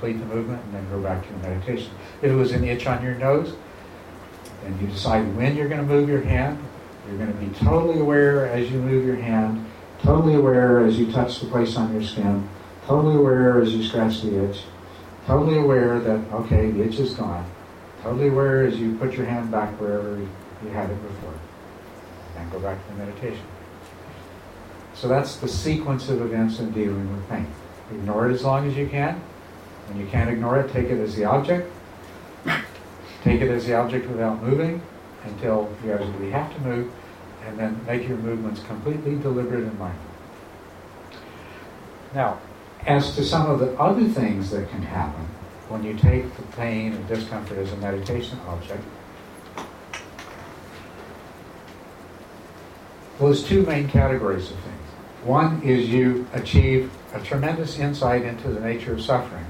complete the movement, and then go back to your meditation. If it was an itch on your nose, then you decide when you're going to move your hand. You're going to be totally aware as you move your hand, totally aware as you touch the place on your skin, totally aware as you scratch the itch, totally aware that, okay, the itch is gone, totally aware as you put your hand back wherever you had it before, and go back to the meditation. So that's the sequence of events in dealing with pain. Ignore it as long as you can, when you can't ignore it, take it as the object. Take it as the object without moving until you absolutely have to move, and then make your movements completely deliberate and mindful. Now, as to some of the other things that can happen when you take the pain and discomfort as a meditation object, well, there's two main categories of things. One is you achieve a tremendous insight into the nature of suffering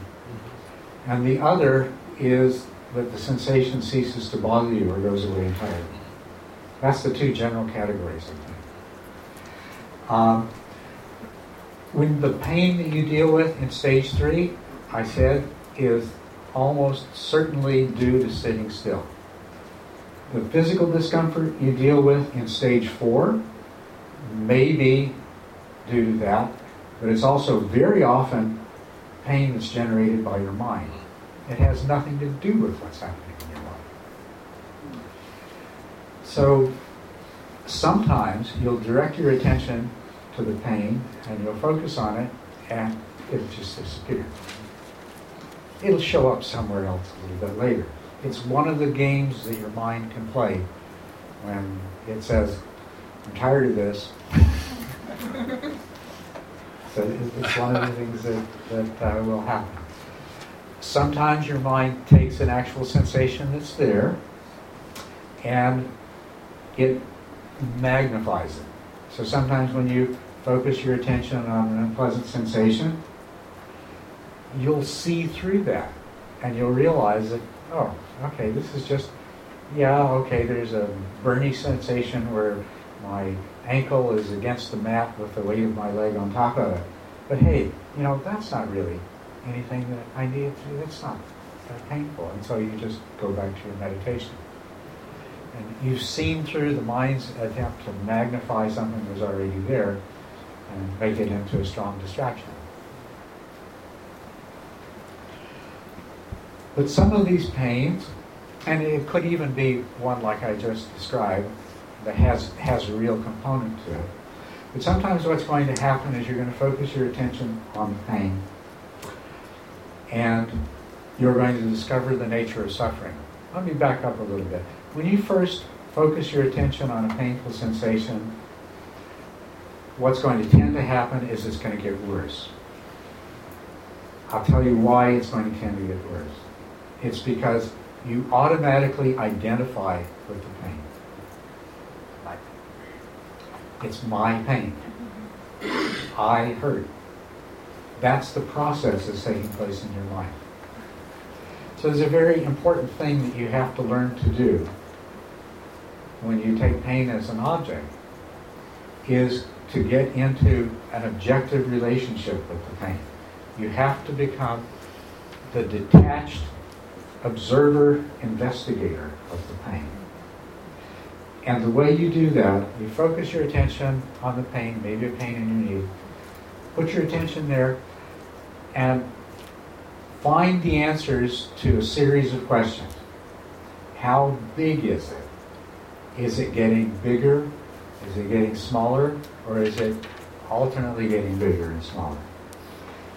and the other is that the sensation ceases to bother you or goes away entirely. That's the two general categories. Um, when the pain that you deal with in stage three, I said, is almost certainly due to sitting still. The physical discomfort you deal with in stage four may be due to that, but it's also very often pain that's generated by your mind. It has nothing to do with what's happening in your life. So sometimes you'll direct your attention to the pain and you'll focus on it and it'll just disappear. It'll show up somewhere else a little bit later. It's one of the games that your mind can play when it says, I'm tired of this. <laughs> so it's one of the things that, that uh, will happen. Sometimes your mind takes an actual sensation that's there and it magnifies it. So sometimes when you focus your attention on an unpleasant sensation, you'll see through that and you'll realize that, oh, okay, this is just, yeah, okay, there's a burning sensation where my ankle is against the mat with the weight of my leg on top of it. But hey, you know, that's not really anything that I need to do. It's not that painful. And so you just go back to your meditation. And you've seen through the mind's attempt to magnify something that's already there and make it into a strong distraction. But some of these pains, and it could even be one like I just described, that has, has a real component to it. But sometimes what's going to happen is you're going to focus your attention on the pain and you're going to discover the nature of suffering. Let me back up a little bit. When you first focus your attention on a painful sensation, what's going to tend to happen is it's going to get worse. I'll tell you why it's going to tend to get worse. It's because you automatically identify with the pain. It's my pain. I hurt. That's the process that's taking place in your life. So there's a very important thing that you have to learn to do when you take pain as an object is to get into an objective relationship with the pain. You have to become the detached observer investigator of the pain. And the way you do that, you focus your attention on the pain, maybe a pain in your knee. Put your attention there and find the answers to a series of questions. How big is it? Is it getting bigger? Is it getting smaller? Or is it alternately getting bigger and smaller?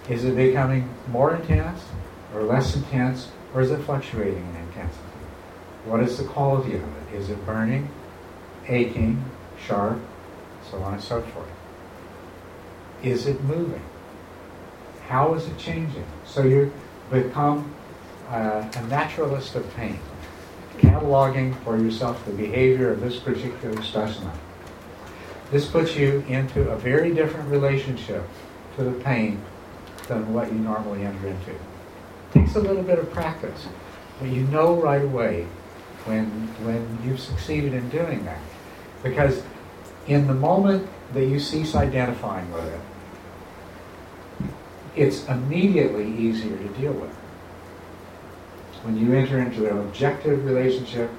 Is it becoming more intense or less intense? Or is it fluctuating in intensity? What is the quality of it? Is it burning, aching, sharp, so on and so forth? Is it moving? How is it changing? So you become uh, a naturalist of pain, cataloging for yourself the behavior of this particular specimen. This puts you into a very different relationship to the pain than what you normally enter into. It takes a little bit of practice, but you know right away when when you've succeeded in doing that. Because in the moment that you cease identifying with it, it's immediately easier to deal with. When you enter into an objective relationship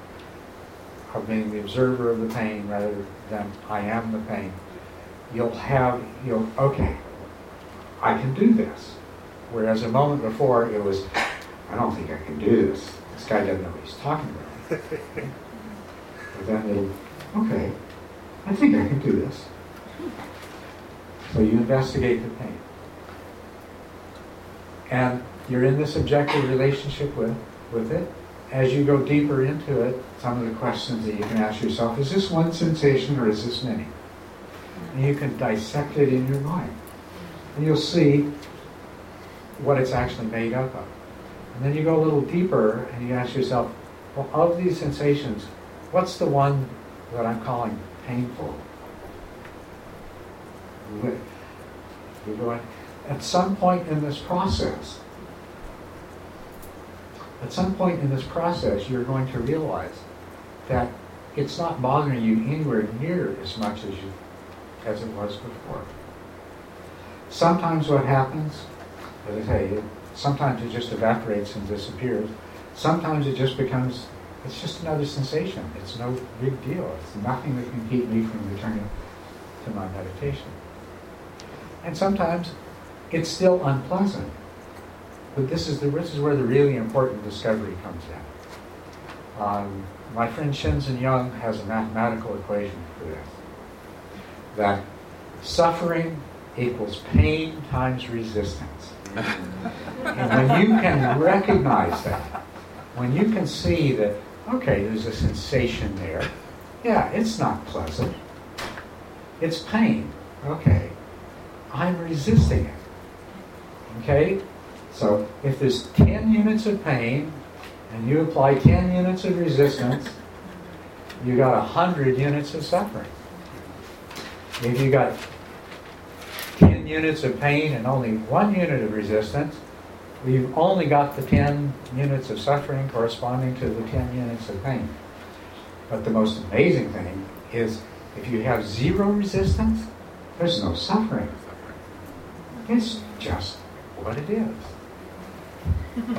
of being the observer of the pain rather than I am the pain, you'll have, you'll, okay, I can do this. Whereas a moment before it was, I don't think I can do this. This guy doesn't know what he's talking about. <laughs> but then they, okay, I think I can do this. So you investigate the pain. And you're in this objective relationship with, with it. As you go deeper into it, some of the questions that you can ask yourself is this one sensation or is this many? And you can dissect it in your mind. And you'll see what it's actually made up of. And then you go a little deeper and you ask yourself, well, of these sensations, what's the one that I'm calling painful? At some point in this process, at some point in this process, you're going to realize that it's not bothering you anywhere near as much as you as it was before. Sometimes what happens, as I say, it, sometimes it just evaporates and disappears. Sometimes it just becomes, it's just another sensation. It's no big deal. It's nothing that can keep me from returning to my meditation. And sometimes it's still unpleasant. But this is, the, this is where the really important discovery comes in. Um, my friend Shinzen Young has a mathematical equation for this. That suffering equals pain times resistance. <laughs> and when you can recognize that, when you can see that, okay, there's a sensation there, yeah, it's not pleasant. It's pain. Okay. I'm resisting it. Okay? So if there's 10 units of pain and you apply 10 units of resistance, you got 100 units of suffering. If you got 10 units of pain and only one unit of resistance, you've only got the 10 units of suffering corresponding to the 10 units of pain. But the most amazing thing is if you have zero resistance, there's no suffering. It's just what it is. <laughs>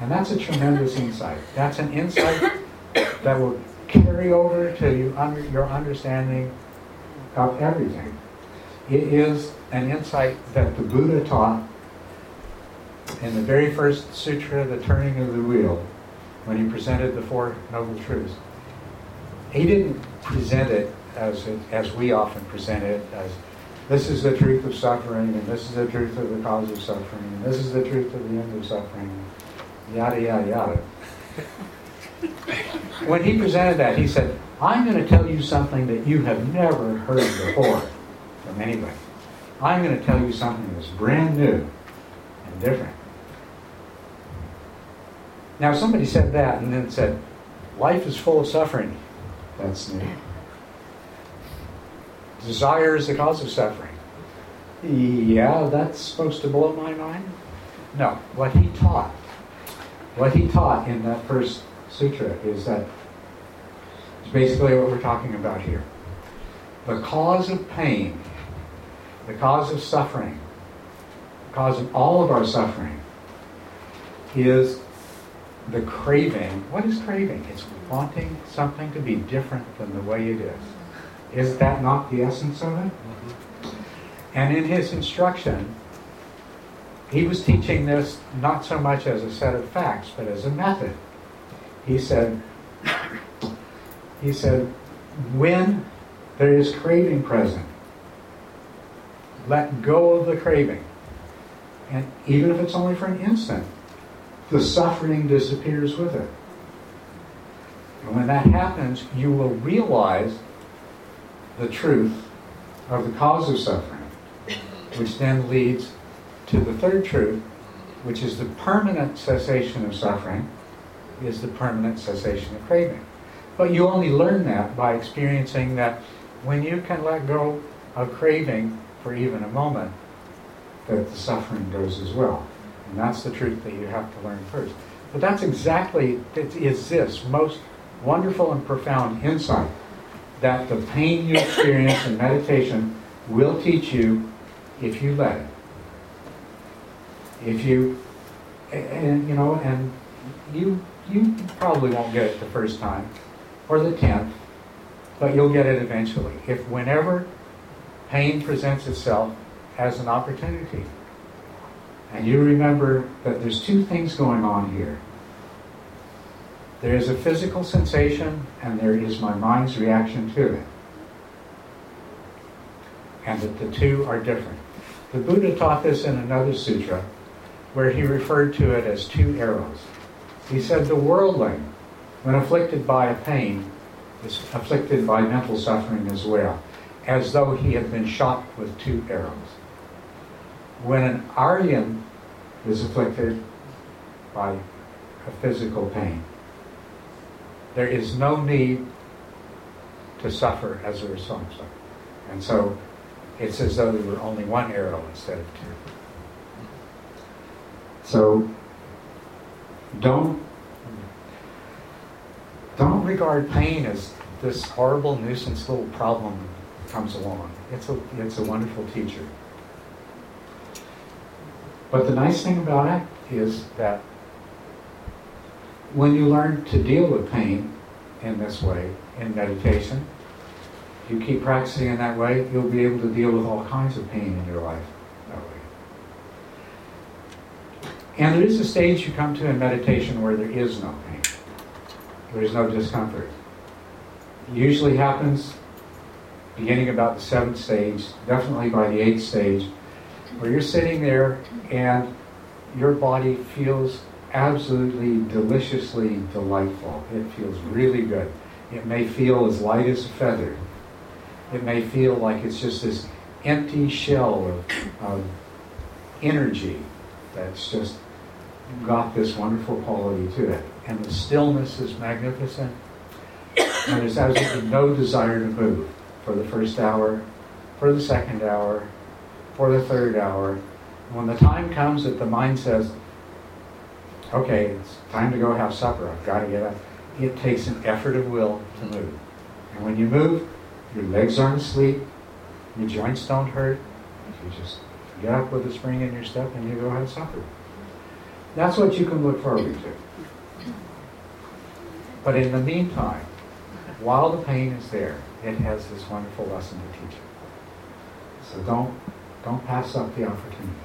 and that's a tremendous insight. That's an insight that will carry over to you under, your understanding of everything. It is an insight that the Buddha taught in the very first sutra, The Turning of the Wheel, when he presented the Four Noble Truths. He didn't present it as, it, as we often present it, as this is the truth of suffering, and this is the truth of the cause of suffering, and this is the truth of the end of suffering, yada, yada, yada. when he presented that, he said, I'm going to tell you something that you have never heard before from anybody. I'm going to tell you something that's brand new and different. Now, somebody said that and then said, life is full of suffering. That's new. Desire is the cause of suffering. Yeah, that's supposed to blow my mind? No. What he taught, what he taught in that first sutra is that it's basically what we're talking about here. The cause of pain, the cause of suffering, the cause of all of our suffering is the craving. What is craving? It's wanting something to be different than the way it is. Is that not the essence of it? Mm-hmm. And in his instruction, he was teaching this not so much as a set of facts, but as a method. He said, he said, when there is craving present, let go of the craving. And even if it's only for an instant, the suffering disappears with it. And when that happens, you will realize the truth of the cause of suffering, which then leads to the third truth, which is the permanent cessation of suffering, is the permanent cessation of craving. But you only learn that by experiencing that when you can let go of craving for even a moment, that the suffering goes as well. And that's the truth that you have to learn first. But that's exactly, it is this most wonderful and profound insight that the pain you experience in meditation will teach you if you let it. If you, and you know, and you you probably won't get it the first time or the tenth, but you'll get it eventually. If whenever pain presents itself as an opportunity, and you remember that there's two things going on here. There is a physical sensation, and there is my mind's reaction to it. And that the two are different. The Buddha taught this in another sutra where he referred to it as two arrows. He said the worldling, when afflicted by a pain, is afflicted by mental suffering as well, as though he had been shot with two arrows. When an Aryan is afflicted by a physical pain, there is no need to suffer as a result of it. And so it's as though there were only one arrow instead of two. So don't don't regard pain as this horrible nuisance little problem comes along. It's a it's a wonderful teacher. But the nice thing about it is that when you learn to deal with pain in this way, in meditation, you keep practicing in that way, you'll be able to deal with all kinds of pain in your life that way. And there is a stage you come to in meditation where there is no pain. There is no discomfort. It usually happens beginning about the seventh stage, definitely by the eighth stage, where you're sitting there and your body feels absolutely deliciously delightful. It feels really good. It may feel as light as a feather. It may feel like it's just this empty shell of, of energy that's just got this wonderful quality to it. And the stillness is magnificent. And there's absolutely no desire to move for the first hour, for the second hour, for the third hour. When the time comes that the mind says, okay, it's time to go have supper, I've got to get up, it takes an effort of will to move. And when you move, your legs aren't asleep, your joints don't hurt, you just get up with a spring in your step and you go have supper. That's what you can look forward to. But in the meantime, while the pain is there, it has this wonderful lesson to teach you. So don't don't pass up the opportunity.